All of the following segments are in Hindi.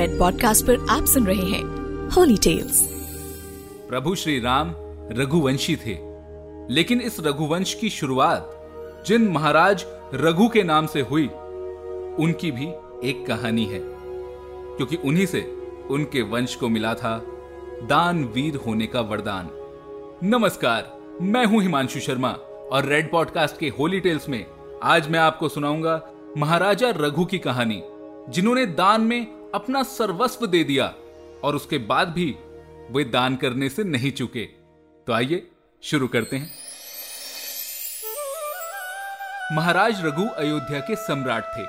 रेड पॉडकास्ट पर आप सुन रहे हैं होली टेल्स प्रभु श्री राम रघुवंशी थे। लेकिन इस रघुवंश की शुरुआत जिन महाराज रघु के नाम से हुई, उनकी भी एक कहानी है। क्योंकि उन्हीं से उनके वंश को मिला था दान वीर होने का वरदान। नमस्कार, मैं हूँ हिमांशु शर्मा और रेड पॉडकास्ट के होली टेल्स में आज मैं आपको सुनाऊँगा महाराजा रघु की कहानी, जिन्होंने दान में अपना सर्वस्व दे दिया और उसके बाद भी वे दान करने से नहीं चुके। तो आइए, शुरू करते हैं। महाराज रघु अयोध्या के सम्राट थे।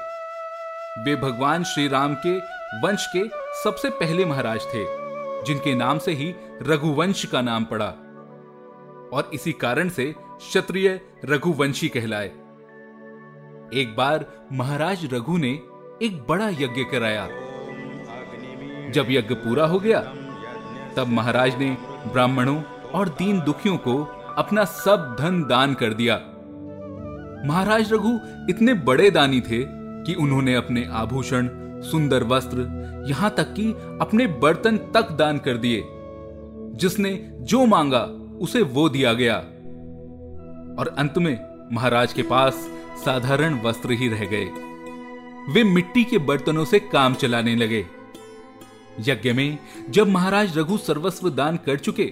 वे भगवान श्री राम के वंश के सबसे पहले महाराज थे, जिनके नाम से ही रघुवंश का नाम पड़ा। और इसी कारण से क्षत्रिय रघुवंशी कहलाए। एक बार महाराज रघु ने एक बड़ा यज्ञ कराया। जब यज्ञ पूरा हो गया, तब महाराज ने ब्राह्मणों और दीन दुखियों को अपना सब धन दान कर दिया। महाराज रघु इतने बड़े दानी थे कि उन्होंने अपने आभूषण, सुंदर वस्त्र यहाँ तक कि अपने बर्तन तक दान कर दिए। जिसने जो मांगा, उसे वो दिया गया। और अंत में महाराज के पास साधारण वस्त्र ही रह गए। वे मिट्टी के बर्तनों से काम चलाने लगे। यज्ञ में जब महाराज रघु सर्वस्व दान कर चुके,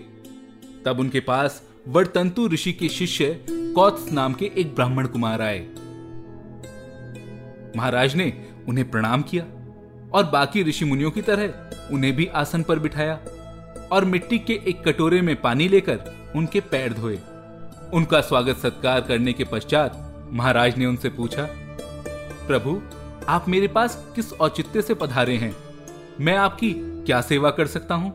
तब उनके पास वर्तंतु ऋषि के शिष्य कौत्स नाम के एक ब्राह्मण कुमार आए। महाराज ने उन्हें प्रणाम किया और बाकी ऋषि मुनियों की तरह उन्हें भी आसन पर बिठाया और मिट्टी के एक कटोरे में पानी लेकर उनके पैर धोए। उनका स्वागत सत्कार करने के पश्चात महाराज ने उनसे पूछा, प्रभु, आप मेरे पास किस औचित्य से पधारे हैं? मैं आपकी क्या सेवा कर सकता हूँ?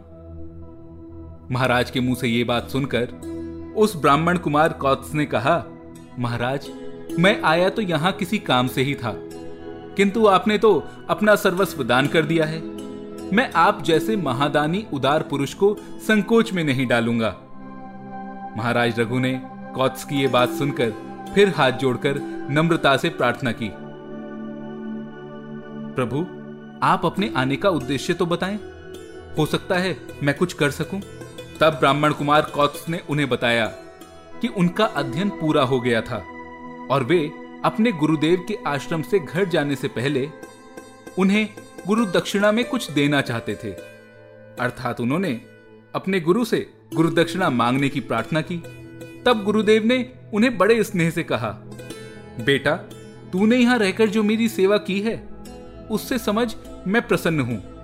महाराज के मुँह से यह बात सुनकर उस ब्राह्मण कुमार कौत्स ने कहा, महाराज, मैं आया तो यहाँ किसी काम से ही था, किंतु आपने तो अपना सर्वस्व दान कर दिया है। मैं आप जैसे महादानी उदार पुरुष को संकोच में नहीं डालूँगा। महाराज रघु ने कौत्स की यह बात सुनकर फिर हाथ जोड़कर नम्रता से प्रार्थना की। प्रभु आप अपने आने का उद्देश्य तो बताएँ। हो सकता है मैं कुछ कर सकूँ। तब ब्राह्मण कुमार कौत्स ने उन्हें बताया कि उनका अध्ययन पूरा हो गया था और वे अपने गुरुदेव के आश्रम से घर जाने से पहले उन्हें गुरु दक्षिणा में कुछ देना चाहते थे। अर्थात उन्होंने अपने गुरु से गुरु दक्षिणा मांगने की प्रार्थना की। तब गुरुदेव ने उन्हें बड़े स्नेह से कहा, बेटा, तूने यहाँ रहकर जो मेरी सेवा की है, उससे समझ मैं प्रसन्न हूँ।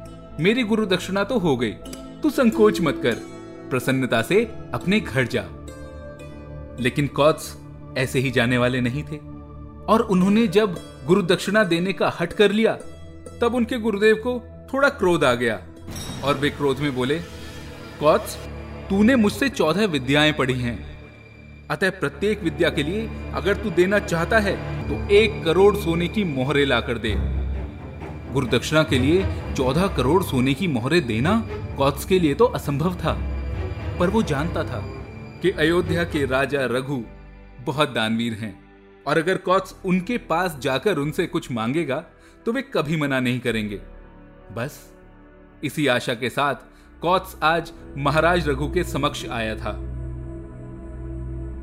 मेरी गुरु दक्षिणा तो हो गई। तू संकोच मत कर। प्रसन्नता से अपने घर जा। लेकिन कौत्स ऐसे ही जाने वाले नहीं थे। और उन्होंने जब गुरु दक्षिणा देने का हट कर लिया, तब उनके गुरुदेव को थोड़ा क्रोध आ गया। और वे क्रोध में बोले, कौत्स, तूने मुझसे चौदह विद्याएँ पढ़ी हैं। अतः प्रत्येक विद्या के लिए अगर तू देना चाहता है तो एक करोड़ सोने की मोहरे लाकर दे। गुरुदक्षिणा के लिए चौदह करोड़ सोने की मोहरे देना कौत्स के लिए तो असंभव था, पर वो जानता था कि अयोध्या के राजा रघु बहुत दानवीर हैं, और अगर कौत्स उनके पास जाकर उनसे कुछ मांगेगा तो वे कभी मना नहीं करेंगे। बस, इसी आशा के साथ कौत्स आज महाराज रघु के समक्ष आया था।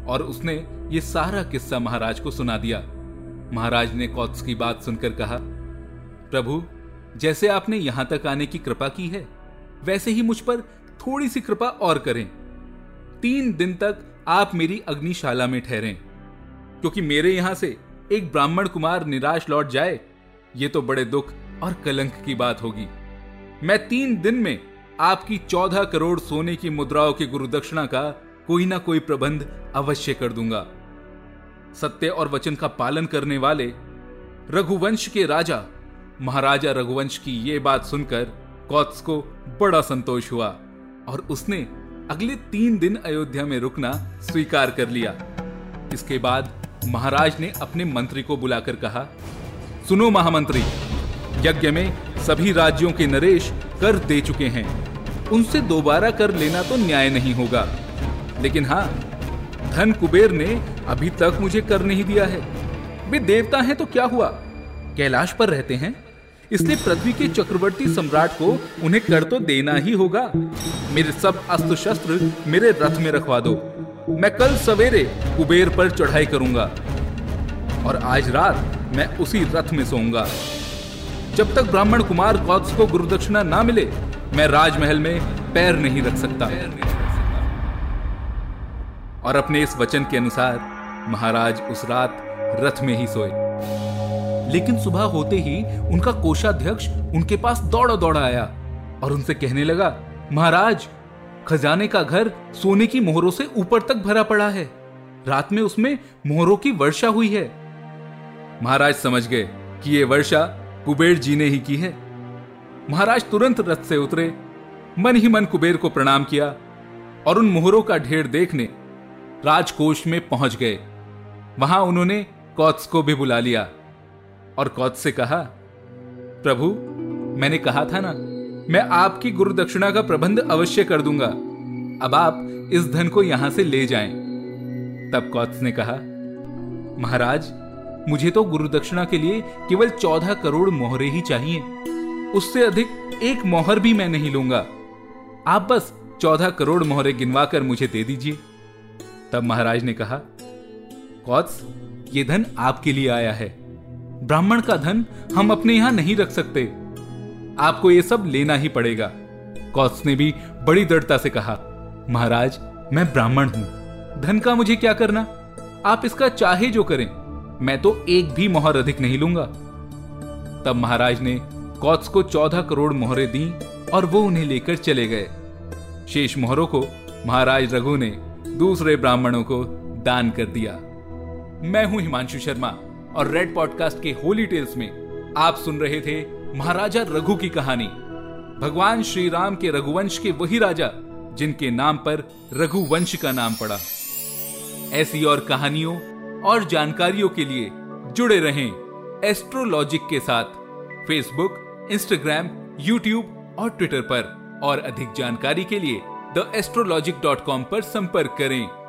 और उसने ये सारा किस्सा महाराज को सुना दिया। महाराज ने कौत्स की बात सुनकर कहा प्रभु, जैसे आपने यहाँ तक आने की कृपा की है, वैसे ही मुझ पर थोड़ी सी कृपा और करें। तीन दिन तक आप मेरी अग्निशाला में ठहरें, क्योंकि मेरे यहाँ से एक ब्राह्मण कुमार निराश लौट जाए, ये तो बड़े दुख और कलंक की बात होगी। मैं तीन दिन में आपकी चौदह करोड़ सोने की मुद्राओं की गुरुदक्षिणा का कोई ना कोई प्रबंध अवश्य कर दूँगा। सत्य और वचन का पालन करने वाले रघुवंश के राजा महाराजा रघुवंश की ये बात सुनकर कौत्स को बड़ा संतोष हुआ और उसने अगले तीन दिन अयोध्या में रुकना स्वीकार कर लिया। इसके बाद महाराज ने अपने मंत्री को बुलाकर कहा, सुनो महामंत्री, यज्ञ में सभी राज्यों के नरेश कर दे चुके हैं। उनसे दोबारा कर लेना तो न्याय नहीं होगा। लेकिन हाँ धन कुबेर ने अभी तक मुझे कर नहीं दिया है। वे देवता हैं तो क्या हुआ? कैलाश पर रहते हैं? इसलिए पृथ्वी के चक्रवर्ती सम्राट को उन्हें कर तो देना ही होगा। मेरे सब अस्त्र शस्त्र मेरे रथ में रखवा दो। मैं कल सवेरे कुबेर पर चढ़ाई करूँगा और आज रात मैं उसी रथ में सोऊँगा। जब तक ब्राह्मण कुमार कौत्स को गुरुदक्षिणा ना मिले, मैं राजमहल में पैर नहीं रख सकता। और अपने इस वचन के अनुसार महाराज उस रात रथ में ही सोए। लेकिन सुबह होते ही उनका कोषाध्यक्ष उनके पास दौड़ा दौड़ा आया और उनसे कहने लगा, महाराज, खजाने का घर सोने की मोहरों से ऊपर तक भरा पड़ा है। रात में उसमें मोहरों की वर्षा हुई है। महाराज समझ गए कि यह वर्षा कुबेर जी ने ही की है। महाराज तुरंत रथ से उतरे, मन ही मन कुबेर को प्रणाम किया और उन मोहरों का ढेर देखने राजकोष में पहुँच गए। वहाँ उन्होंने कौत्स को भी बुला लिया। और कौत्स से कहा, प्रभु, मैंने कहा था ना, मैं आपकी गुरु दक्षिणा का प्रबंध अवश्य कर दूँगा। अब आप इस धन को यहाँ से ले जाएँ। तब कौत्स ने कहा, महाराज, मुझे तो गुरु दक्षिणा के लिए केवल चौदह करोड़ मोहरे ही चाहिए। उससे अधिक एक मोहर भी मैं नहीं लूँगा। आप बस चौदह करोड़ मोहरे गिनवा कर मुझे दे दीजिए। तब महाराज ने कहा कौत्स ये धन आपके लिए आया है। ब्राह्मण का धन हम अपने यहाँ नहीं रख सकते। आपको ये सब लेना ही पड़ेगा। कौत्स ने भी बड़ी दृढ़ता से कहा, महाराज, मैं ब्राह्मण हूँ। धन का मुझे क्या करना? आप इसका चाहे जो करें। मैं तो एक भी मोहर अधिक नहीं लूँगा। तब महाराज ने कौत्स को चौदह करोड़ मोहरे दी और वो उन्हें लेकर चले गए। शेष मोहरों को महाराज रघु ने दूसरे ब्राह्मणों को दान कर दिया। मैं हूँ हिमांशु शर्मा। और रेड पॉडकास्ट के होली टेल्स में आप सुन रहे थे महाराजा रघु की कहानी। भगवान श्री राम के रघुवंश के वही राजा, जिनके नाम पर रघुवंश का नाम पड़ा। ऐसी और कहानियों और जानकारियों के लिए जुड़े रहें एस्ट्रोलॉजिक के साथ फेसबुक इंस्टाग्राम यूट्यूब और ट्विटर पर। और अधिक जानकारी के लिए द एस्ट्रोलॉजिक डॉट कॉम पर संपर्क करें।